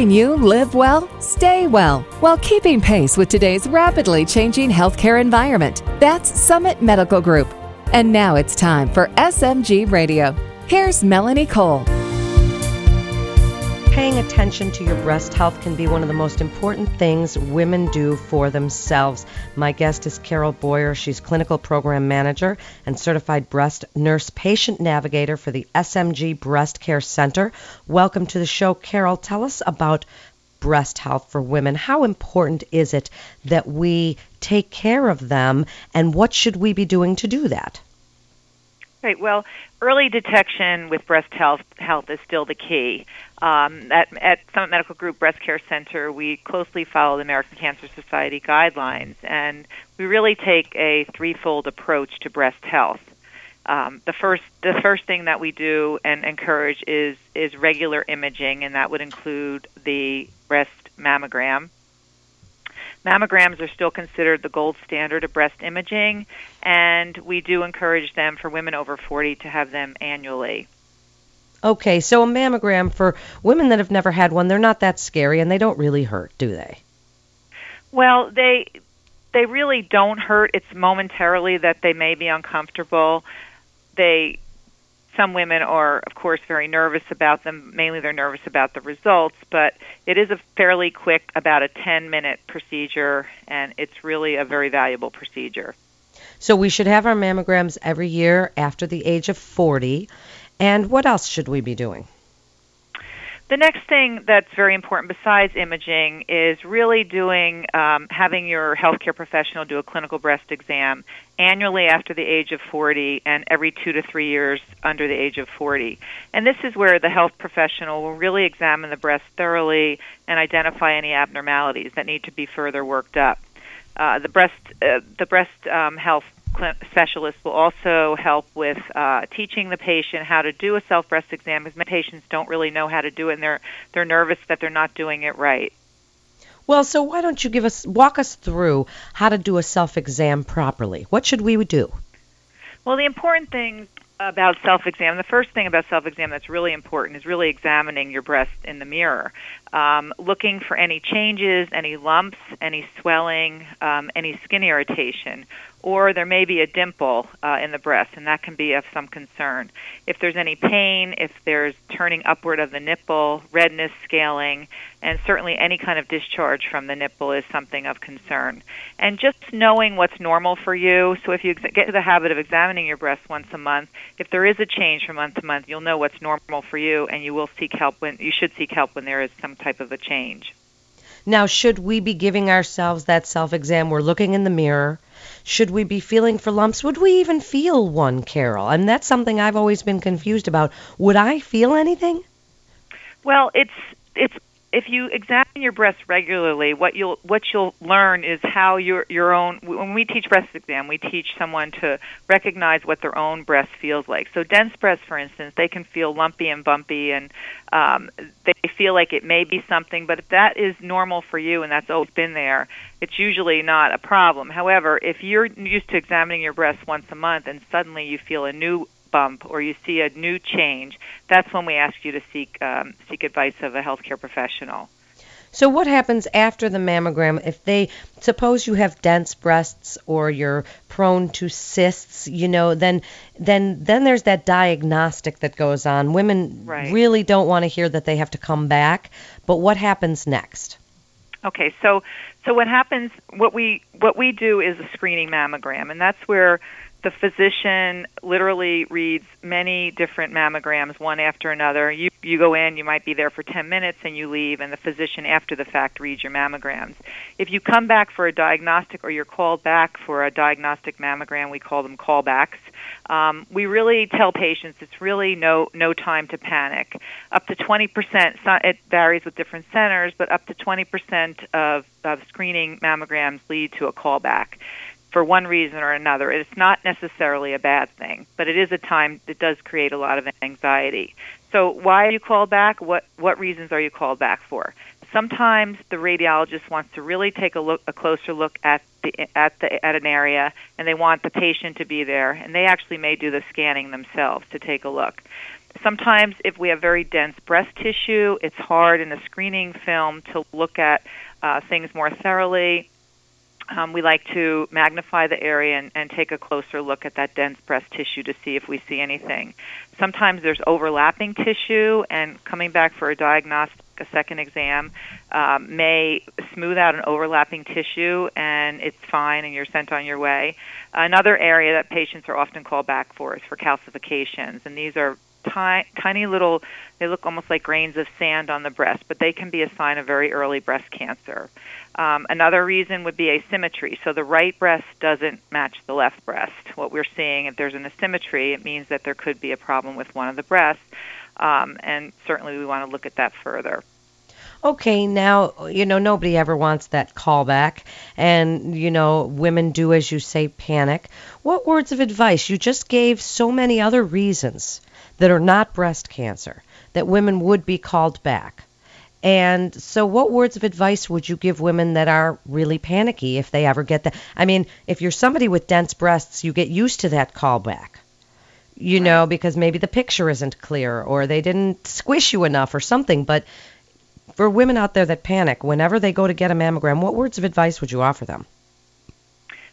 helping you live well, stay well, while keeping pace with today's rapidly changing healthcare environment. That's Summit Medical Group. And now it's time for SMG Radio. Here's Melanie Cole. Paying attention to your breast health can be one of the most important things women do for themselves. My guest is Carol Boyer. She's clinical program manager and certified breast nurse patient navigator for the SMG Breast Care Center. Welcome to the show, Carol. Tell us about breast health for women. How important is it that we take care of them, and what should we be doing to do that? Right. Well, early detection with breast health health is still the key. Um, at, at Summit Medical Group Breast Care Center, we closely follow the American Cancer Society guidelines, and we really take a threefold approach to breast health. Um, the first the first thing that we do and encourage is is regular imaging, and that would include the breast mammogram. Mammograms are still considered the gold standard of breast imaging, and we do encourage them for women over 40 to have them annually. Okay, so a mammogram for women that have never had one, they're not that scary and they don't really hurt, do they? Well, they they really don't hurt. It's momentarily that they may be uncomfortable. They some women are of course very nervous about them. Mainly they're nervous about the results, but it is a fairly quick about a 10 minute procedure and it's really a very valuable procedure. So we should have our mammograms every year after the age of 40. And what else should we be doing? The next thing that's very important besides imaging is really doing um, having your healthcare professional do a clinical breast exam annually after the age of 40 and every two to three years under the age of 40. And this is where the health professional will really examine the breast thoroughly and identify any abnormalities that need to be further worked up. Uh, the breast uh, the breast um, health specialist will also help with uh, teaching the patient how to do a self breast exam because many patients don't really know how to do it and they're they're nervous that they're not doing it right. Well, so why don't you give us walk us through how to do a self exam properly? What should we do? Well, the important thing about self exam, the first thing about self exam that's really important is really examining your breast in the mirror, um, looking for any changes, any lumps, any swelling, um, any skin irritation or there may be a dimple uh, in the breast, and that can be of some concern. If there's any pain, if there's turning upward of the nipple, redness, scaling, and certainly any kind of discharge from the nipple is something of concern. And just knowing what's normal for you, so if you get to the habit of examining your breast once a month, if there is a change from month to month, you'll know what's normal for you, and you will seek help when you should seek help when there is some type of a change. Now, should we be giving ourselves that self exam? We're looking in the mirror should we be feeling for lumps? Would we even feel one, Carol? And that's something I've always been confused about. Would I feel anything? Well, it's it's if you examine your breasts regularly, what you'll what you'll learn is how your your own. When we teach breast exam, we teach someone to recognize what their own breast feels like. So dense breasts, for instance, they can feel lumpy and bumpy, and um, they feel like it may be something. But if that is normal for you and that's always been there, it's usually not a problem. However, if you're used to examining your breasts once a month and suddenly you feel a new bump or you see a new change, that's when we ask you to seek um, seek advice of a healthcare professional. So what happens after the mammogram if they suppose you have dense breasts or you're prone to cysts, you know, then then then there's that diagnostic that goes on. Women right. really don't want to hear that they have to come back, but what happens next? Okay, so so what happens what we what we do is a screening mammogram and that's where the physician literally reads many different mammograms one after another. You you go in, you might be there for 10 minutes and you leave and the physician after the fact reads your mammograms. If you come back for a diagnostic or you're called back for a diagnostic mammogram, we call them callbacks. Um, we really tell patients it's really no no time to panic. Up to 20%, it varies with different centers, but up to 20% of, of screening mammograms lead to a callback for one reason or another. It's not necessarily a bad thing, but it is a time that does create a lot of anxiety. So why are you called back? What what reasons are you called back for? Sometimes the radiologist wants to really take a look a closer look at the at the at an area and they want the patient to be there and they actually may do the scanning themselves to take a look. sometimes, if we have very dense breast tissue, it's hard in the screening film to look at uh, things more thoroughly. Um, we like to magnify the area and, and take a closer look at that dense breast tissue to see if we see anything. Sometimes there's overlapping tissue, and coming back for a diagnostic, a second exam, um, may smooth out an overlapping tissue, and it's fine, and you're sent on your way. Another area that patients are often called back for is for calcifications, and these are tiny, tiny little, they look almost like grains of sand on the breast, but they can be a sign of very early breast cancer. Um, another reason would be asymmetry. So the right breast doesn't match the left breast. What we're seeing, if there's an asymmetry, it means that there could be a problem with one of the breasts, um, and certainly we want to look at that further. Okay, now, you know, nobody ever wants that callback, and, you know, women do, as you say, panic. What words of advice? You just gave so many other reasons that are not breast cancer that women would be called back. And so, what words of advice would you give women that are really panicky if they ever get that? I mean, if you're somebody with dense breasts, you get used to that callback, you right. know, because maybe the picture isn't clear or they didn't squish you enough or something. But for women out there that panic, whenever they go to get a mammogram, what words of advice would you offer them?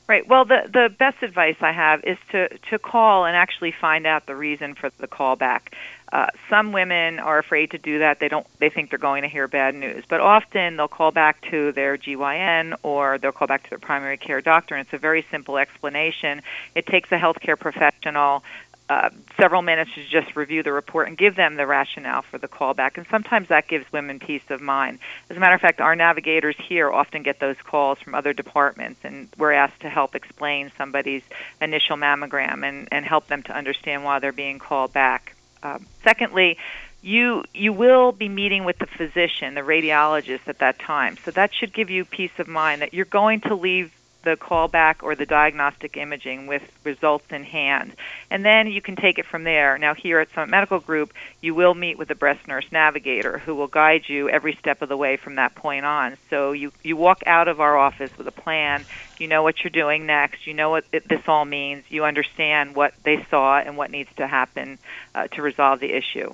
Right. Well, the the best advice I have is to to call and actually find out the reason for the callback. Uh, some women are afraid to do that. They don't. They think they're going to hear bad news. But often they'll call back to their GYN or they'll call back to their primary care doctor, and it's a very simple explanation. It takes a healthcare professional uh, several minutes to just review the report and give them the rationale for the callback. And sometimes that gives women peace of mind. As a matter of fact, our navigators here often get those calls from other departments, and we're asked to help explain somebody's initial mammogram and, and help them to understand why they're being called back. Uh, secondly, you you will be meeting with the physician, the radiologist at that time. So that should give you peace of mind that you're going to leave the callback or the diagnostic imaging with results in hand. And then you can take it from there. Now, here at Summit Medical Group, you will meet with a breast nurse navigator who will guide you every step of the way from that point on. So you, you walk out of our office with a plan. You know what you're doing next. You know what it, this all means. You understand what they saw and what needs to happen uh, to resolve the issue.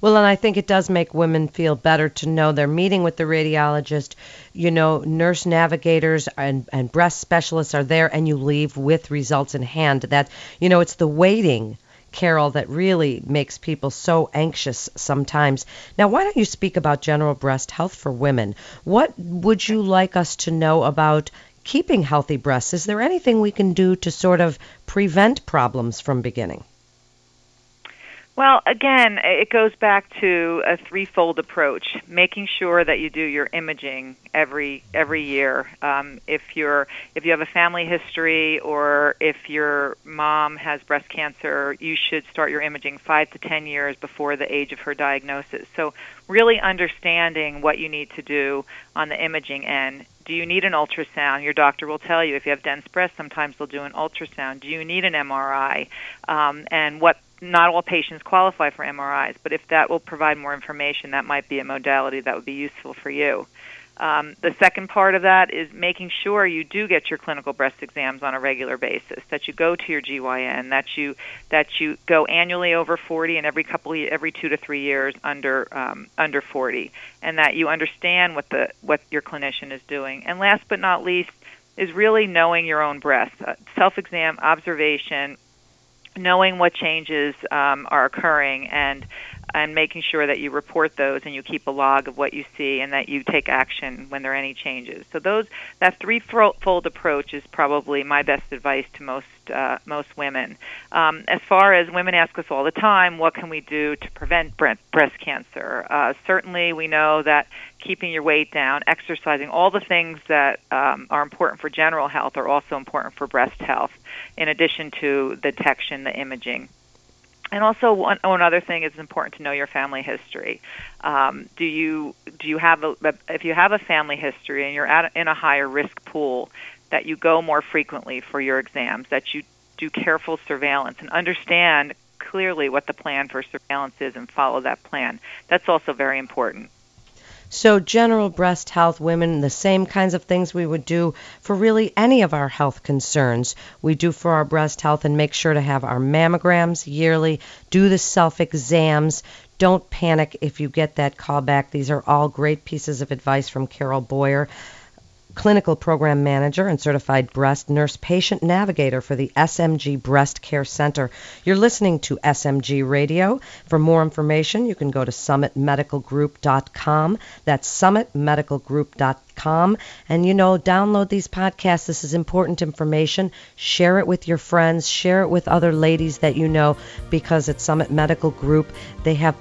Well, and I think it does make women feel better to know they're meeting with the radiologist. You know, nurse navigators and, and breast specialists are there, and you leave with results in hand. That, you know, it's the waiting. Carol, that really makes people so anxious sometimes. Now, why don't you speak about general breast health for women? What would you like us to know about keeping healthy breasts? Is there anything we can do to sort of prevent problems from beginning? Well, again, it goes back to a threefold approach: making sure that you do your imaging every every year. Um, if you're if you have a family history or if your mom has breast cancer, you should start your imaging five to ten years before the age of her diagnosis. So, really understanding what you need to do on the imaging end. Do you need an ultrasound? Your doctor will tell you if you have dense breasts. Sometimes they'll do an ultrasound. Do you need an MRI? Um, and what not all patients qualify for MRIs, but if that will provide more information, that might be a modality that would be useful for you. Um, the second part of that is making sure you do get your clinical breast exams on a regular basis. That you go to your GYN. That you that you go annually over 40 and every couple every two to three years under um, under 40, and that you understand what the what your clinician is doing. And last but not least is really knowing your own breast. Uh, self exam, observation, knowing what changes um, are occurring and and making sure that you report those and you keep a log of what you see and that you take action when there are any changes. So those that threefold approach is probably my best advice to most uh, most women. Um, as far as women ask us all the time, what can we do to prevent breast cancer? Uh, certainly, we know that keeping your weight down, exercising, all the things that um, are important for general health are also important for breast health. In addition to the detection, the imaging. And also, one, one other thing is important to know your family history. Um, do you do you have a if you have a family history and you're at, in a higher risk pool, that you go more frequently for your exams, that you do careful surveillance and understand clearly what the plan for surveillance is and follow that plan. That's also very important. So, general breast health, women, the same kinds of things we would do for really any of our health concerns. We do for our breast health and make sure to have our mammograms yearly, do the self exams. Don't panic if you get that call back. These are all great pieces of advice from Carol Boyer clinical program manager and certified breast nurse patient navigator for the SMG Breast Care Center. You're listening to SMG Radio. For more information, you can go to summitmedicalgroup.com. That's summitmedicalgroup.com. And you know, download these podcasts. This is important information. Share it with your friends, share it with other ladies that you know because at Summit Medical Group, they have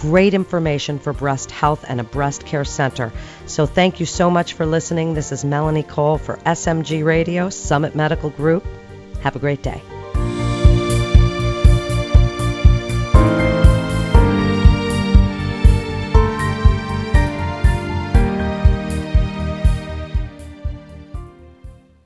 great information for breast health and a breast care center. So thank you so much for listening. This is Melanie Cole for SMG Radio, Summit Medical Group. Have a great day.